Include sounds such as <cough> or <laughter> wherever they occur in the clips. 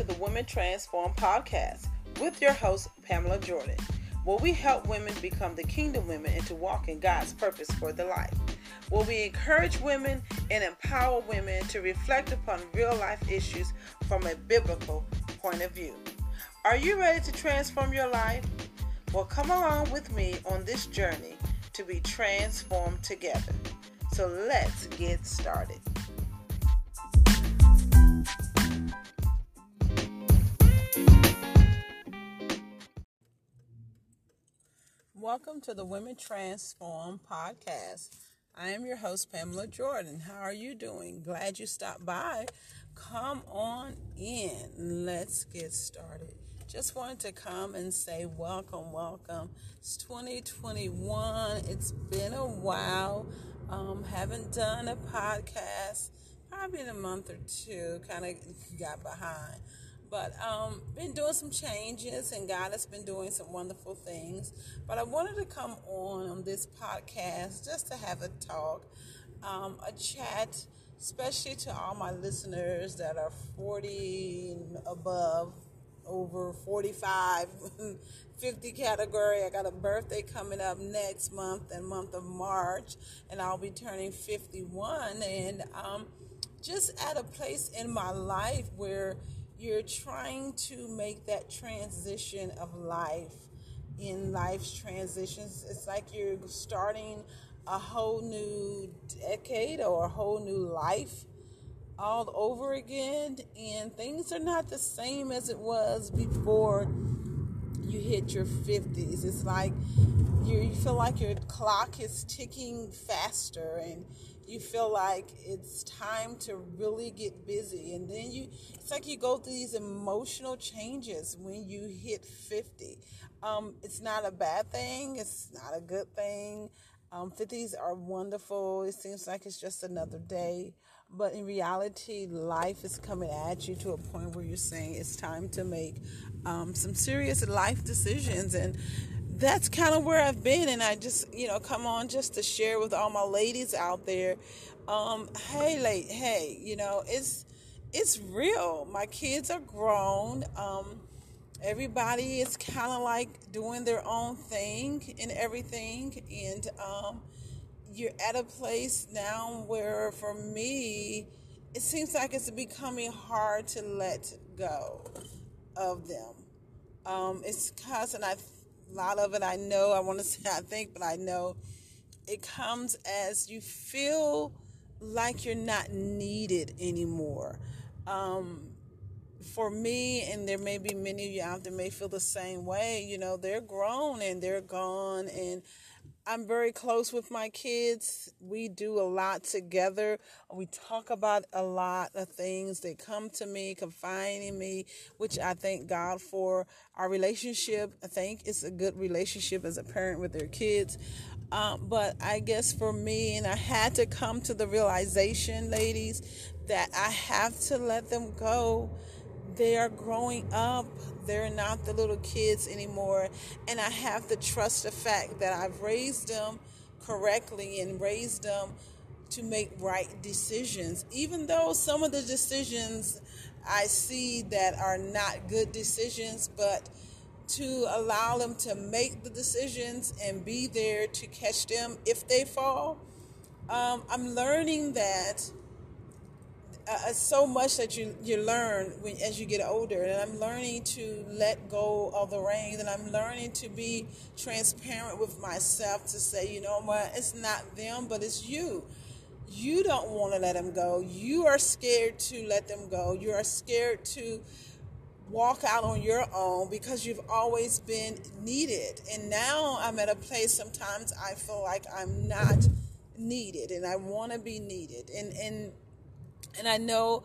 to the Women Transform podcast with your host, Pamela Jordan, where we help women become the kingdom women and to walk in God's purpose for their life. Where we encourage women and empower women to reflect upon real life issues from a biblical point of view. Are you ready to transform your life? Well, come along with me on this journey to be transformed together. So let's get started. Welcome to the Women Transform podcast. I am your host, Pamela Jordan. How are you doing? Glad you stopped by. Come on in. Let's get started. Just wanted to come and say welcome, welcome. It's 2021. It's been a while. Um, haven't done a podcast probably in a month or two. Kind of got behind. But um, been doing some changes, and God has been doing some wonderful things. But I wanted to come on on this podcast just to have a talk, um, a chat, especially to all my listeners that are 40 and above, over 45, <laughs> 50 category. I got a birthday coming up next month, and month of March, and I'll be turning 51. And um, just at a place in my life where you're trying to make that transition of life in life's transitions. It's like you're starting a whole new decade or a whole new life all over again, and things are not the same as it was before you hit your 50s. It's like you feel like your clock is ticking faster and you feel like it's time to really get busy. And then you it's like you go through these emotional changes when you hit 50 um, it's not a bad thing it's not a good thing. Um, 50s are wonderful it seems like it's just another day. But in reality life is coming at you to a point where you're saying it's time to make um, some serious life decisions. And that's kind of where I've been, and I just, you know, come on just to share with all my ladies out there. Um, hey, late, hey, you know, it's it's real. My kids are grown. Um, everybody is kind of like doing their own thing and everything, and um, you're at a place now where, for me, it seems like it's becoming hard to let go of them. Um, it's because, and I a lot of it I know, I want to <laughs> say I think, but I know it comes as you feel like you're not needed anymore. Um, for me, and there may be many of you out there may feel the same way, you know, they're grown and they're gone and I'm very close with my kids. We do a lot together. We talk about a lot of things. They come to me, confide in me, which I thank God for. Our relationship, I think, it's a good relationship as a parent with their kids. Um, but I guess for me, and I had to come to the realization, ladies, that I have to let them go. They are growing up. They're not the little kids anymore. And I have to trust the fact that I've raised them correctly and raised them to make right decisions. Even though some of the decisions I see that are not good decisions, but to allow them to make the decisions and be there to catch them if they fall. Um, I'm learning that uh, so much that you you learn when, as you get older. And i'm learning to let go of the reins and i'm learning to be transparent with myself to say you know what? It's not them but it's you. You don't want to let them go. You are scared to let them go. You are scared to walk out on your own because you've always been needed. And now i'm at a place sometimes i feel like i'm not needed and i want to be needed. And and and I know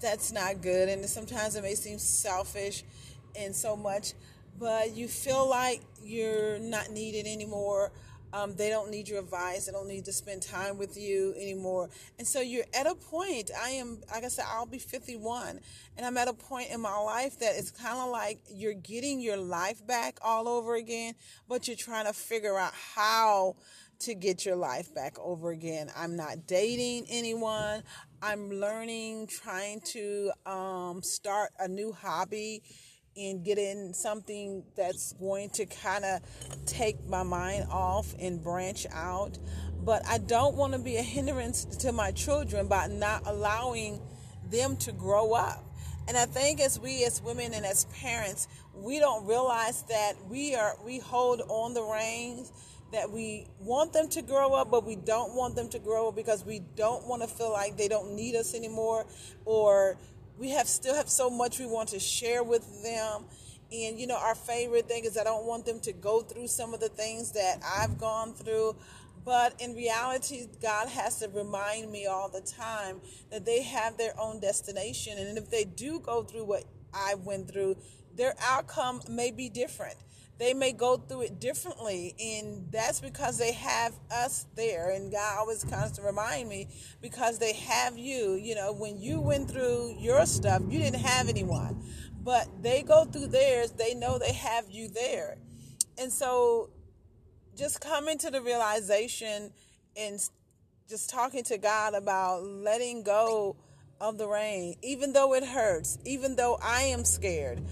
that's not good, and sometimes it may seem selfish and so much, but you feel like you're not needed anymore. Um, they don't need your advice. They don't need to spend time with you anymore. And so you're at a point. I am, like I said, I'll be 51, and I'm at a point in my life that it's kind of like you're getting your life back all over again, but you're trying to figure out how to get your life back over again. I'm not dating anyone. I'm learning, trying to um, start a new hobby and get in something that's going to kind of take my mind off and branch out. But I don't want to be a hindrance to my children by not allowing them to grow up. And I think as we as women and as parents, we don't realize that we are we hold on the reins that we want them to grow up, but we don't want them to grow up because we don't want to feel like they don't need us anymore, or we have still have so much we want to share with them. And you know, our favorite thing is I don't want them to go through some of the things that I've gone through. But in reality, God has to remind me all the time that they have their own destination. And if they do go through what I went through, their outcome may be different. They may go through it differently, and that's because they have us there. And God always comes to remind me because they have you. You know, when you went through your stuff, you didn't have anyone, but they go through theirs, they know they have you there. And so just coming to the realization and just talking to God about letting go of the rein even though it hurts, even though I am scared.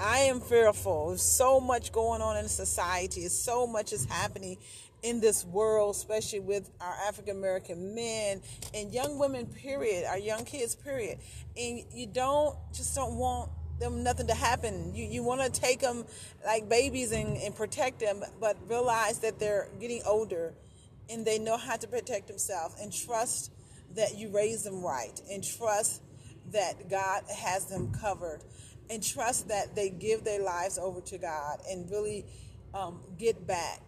I am fearful. There's so much going on in society. So much is happening in this world, especially with our African American men and young women, period, our young kids, period. And you don't just don't want them nothing to happen. You you want to take them like babies and, and protect them, but realize that they're getting older and they know how to protect themselves and trust that you raise them right and trust that God has them covered and trust that they give their lives over to God and really um, get back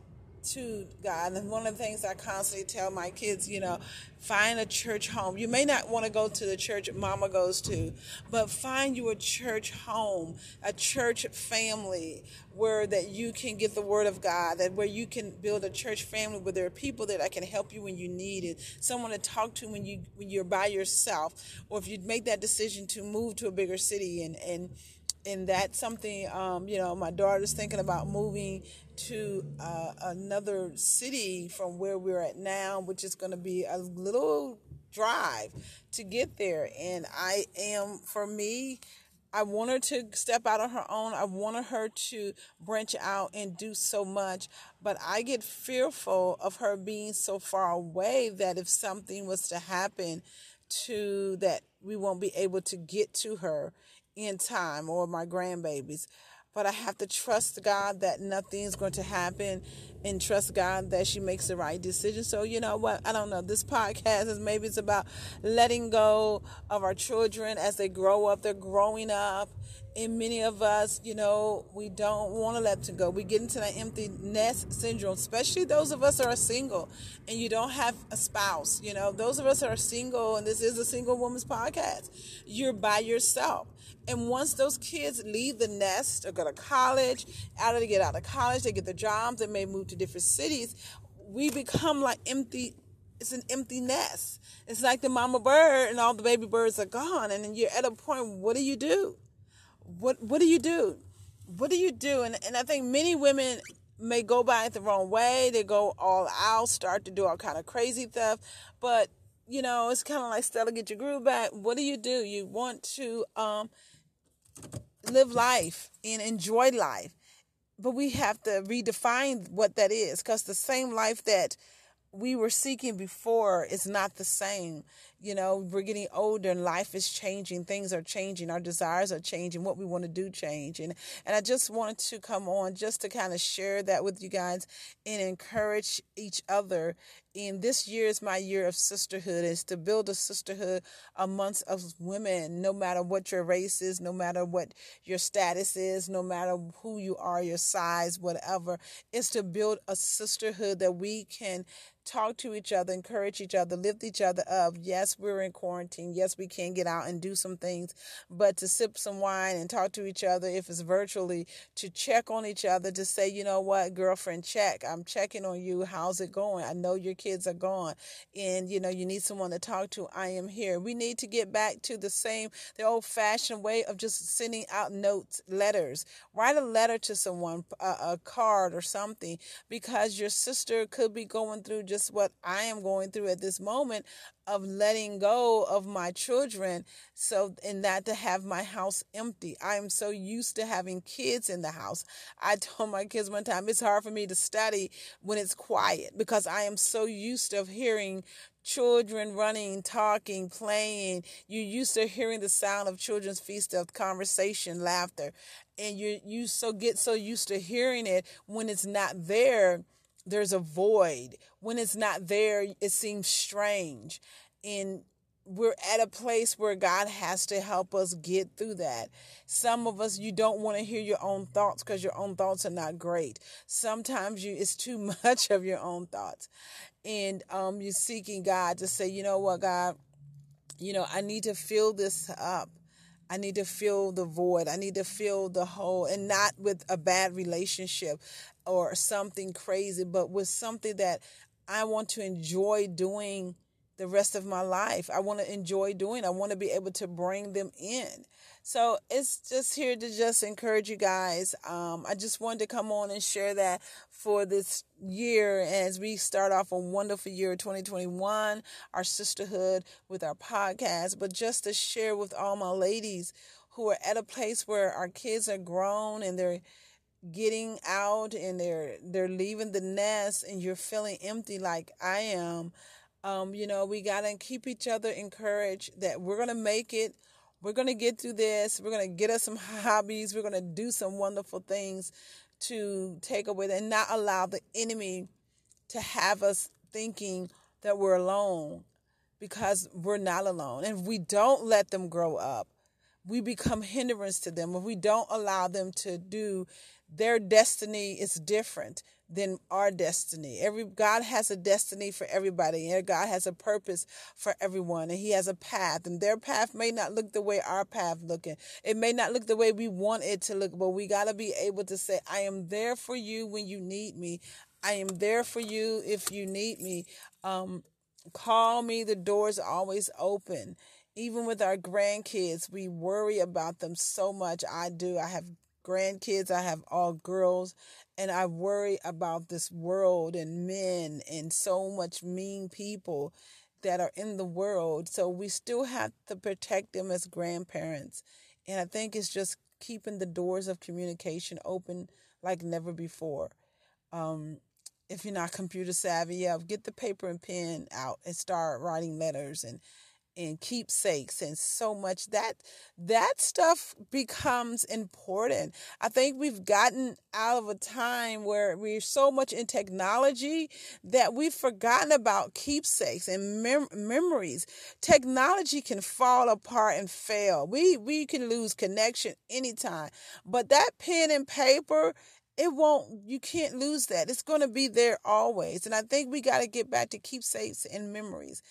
to God. And one of the things I constantly tell my kids, you know, find a church home. You may not want to go to the church mama goes to, but find you a church home, a church family where that you can get the word of God, that where you can build a church family where there are people that I can help you when you need it, someone to talk to when you when you're by yourself, or if you make that decision to move to a bigger city and and and that's something um, you know my daughter's thinking about moving to uh, another city from where we're at now which is going to be a little drive to get there. And i am for me I want her to step out on her own. I wanted her to branch out and do so much, but I get fearful of her being so far away that if something was to happen to that we won't be able to get to her in time or my grandbabies. But I have to trust God that nothing's going to happen and trust God that she makes the right decision. So, you know what? I don't know. This podcast is maybe it's about letting go of our children as they grow up. They're growing up. And many of us, you know, we don't want to let them go. We get into that empty nest syndrome, especially those of us that are single and you don't have a spouse. You know, those of us that are single, and this is a single woman's podcast, you're by yourself. And once those kids leave the nest or go to college, after they get out of college, they get the jobs, they may move to different cities, we become like empty. It's an empty nest. It's like the mama bird and all the baby birds are gone. And then you're at a point, what do you do? What what do you do? What do you do? And and I think many women may go by it the wrong way. They go all out, start to do all kind of crazy stuff. But you know, it's kind of like Stella, get your groove back. What do you do? You want to um, live life and enjoy life. But we have to redefine what that is because the same life that we were seeking before is not the same. You know, we're getting older and life is changing. Things are changing. Our desires are changing. What we want to do change. And and I just wanted to come on just to kind of share that with you guys and encourage each other. And this year is my year of sisterhood. Is to build a sisterhood amongst us women, no matter what your race is, no matter what your status is, no matter who you are, your size, whatever. Is to build a sisterhood that we can talk to each other, encourage each other, lift each other up. Yes, we're in quarantine. Yes, we can get out and do some things, but to sip some wine and talk to each other, if it's virtually, to check on each other, to say, you know what, girlfriend, check. I'm checking on you. How's it going? I know your kids are gone and, you know, you need someone to talk to. I am here. We need to get back to the same, the old fashioned way of just sending out notes, letters. Write a letter to someone, a, a card or something, because your sister could be going through just what I am going through at this moment of letting go of my children so in that to have my house empty i am so used to having kids in the house i <laughs> told my kids one time it's hard for me to study when it's quiet because i am so used to hearing children running, talking, playing. You're used to hearing the sound of children's feast of conversation, laughter. And you you so get so used to hearing it when it's not there, there's a void. When it's not there, it seems strange. And we're at a place where God has to help us get through that. Some of us you don't want to hear your own thoughts because your own thoughts are not great. Sometimes you it's too <laughs> much of your own thoughts and um, you're seeking God to say, you know what, God, you know, I need to fill this up. I need to fill the void. I need to fill the hole, and not with a bad relationship or something crazy, but with something that I want to enjoy doing the rest of my life. I want to enjoy doing. I want to be able to bring them in. So it's just here to just encourage you guys. Um, I just wanted to come on and share that for this year as we start off a wonderful year 2021, our sisterhood with our podcast, but just to share with all my ladies who are at a place where our kids are grown and they're getting out and they're they're leaving the nest and you're feeling empty like I am. Um, you know, we gotta keep each other encouraged that we're gonna make it we're going to get through this. We're going to get us some <laughs> hobbies. We're going to do some wonderful things to take away and not allow the enemy to have us thinking that we're alone because we're not alone. And if we don't let them grow up, we become hindrance to them. If we don't allow them to do their destiny is different than our destiny. Every God has a destiny for everybody, and God has a purpose for everyone, and He has a path. And their path may not look the way our path looking. It may not look the way we want it to look, but we got to be able to say, "I am there for you when you need me. I am there for you if you need me. Um, call me. The door's always open." Even with our grandkids, we worry about them so much. I do. I have grandkids. I have all girls, and I worry about this world and men and so much mean people that are in the world. So we still have to protect them as grandparents. And I think it's just keeping the doors of communication open like never before. Um, if you're not computer savvy, yeah, get the paper and pen out and start writing letters and and keepsakes and so much that that stuff becomes important. I think we've gotten out of a time where we're so much in technology that we've forgotten about keepsakes and mem- memories. Technology can fall apart and fail. We we can lose connection anytime but that pen and paper it won't you can't lose that. It's going to be there always and i think we got to get back to keepsakes and memories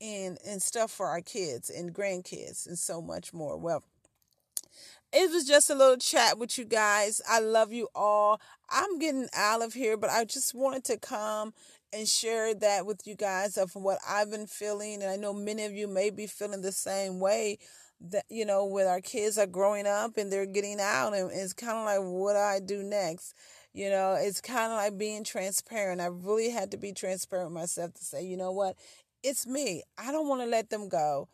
and and stuff for our kids and grandkids and so much more. Well, it was just a little chat with you guys. I love you all. I'm getting out of here, but I just wanted to come and share that with you guys of what I've been feeling. And I know many of you may be feeling the same way that, you know, when our kids are growing up and they're getting out and it's kind of like, what do I do next? You know, it's kind of like being transparent. I really had to be transparent with myself to say, you know what? It's me. I don't want to let them go.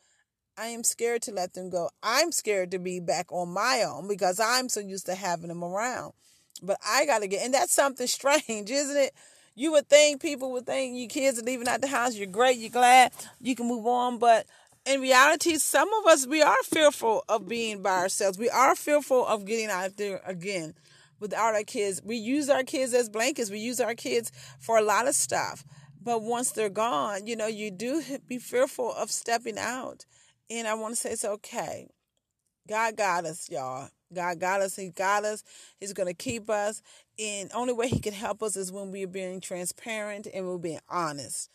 I am scared to let them go. I'm scared to be back on my own because I'm so used to having them around. But I got to get, and that's something <laughs> strange, isn't it? You would think people would think your kids are leaving out the house. You're great. You're glad you can move on. But in reality, some of us, we are fearful of being by ourselves. We are fearful of getting out there again without our kids. We use our kids as blankets. We use our kids for a lot of stuff. But once they're gone, you know, you do be fearful of stepping out. And I want to say it's okay. God got us, y'all. God got us. He got us. He's going to keep us. And only way he can help us is when we're being transparent and we're being honest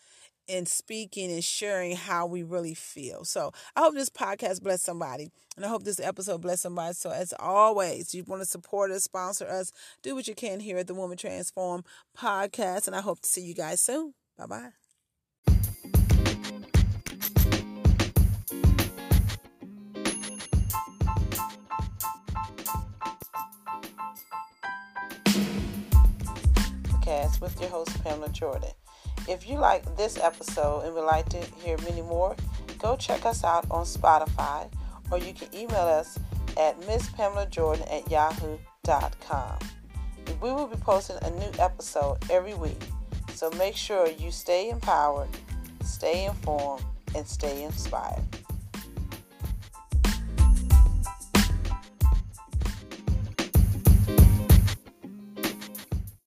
and speaking and sharing how we really feel. So I hope this podcast bless somebody. And I hope this episode bless somebody. So as always, you want to support us, sponsor us, do what you can here at the Woman Transform podcast. And I hope to see you guys soon. Bye bye. Cast with your host Pamela Jordan. If you like this episode and would like to hear many more, go check us out on Spotify or you can email us at misspamelajordan at yahoo.com. We will be posting a new episode every week. So make sure you stay empowered, stay informed, and stay inspired.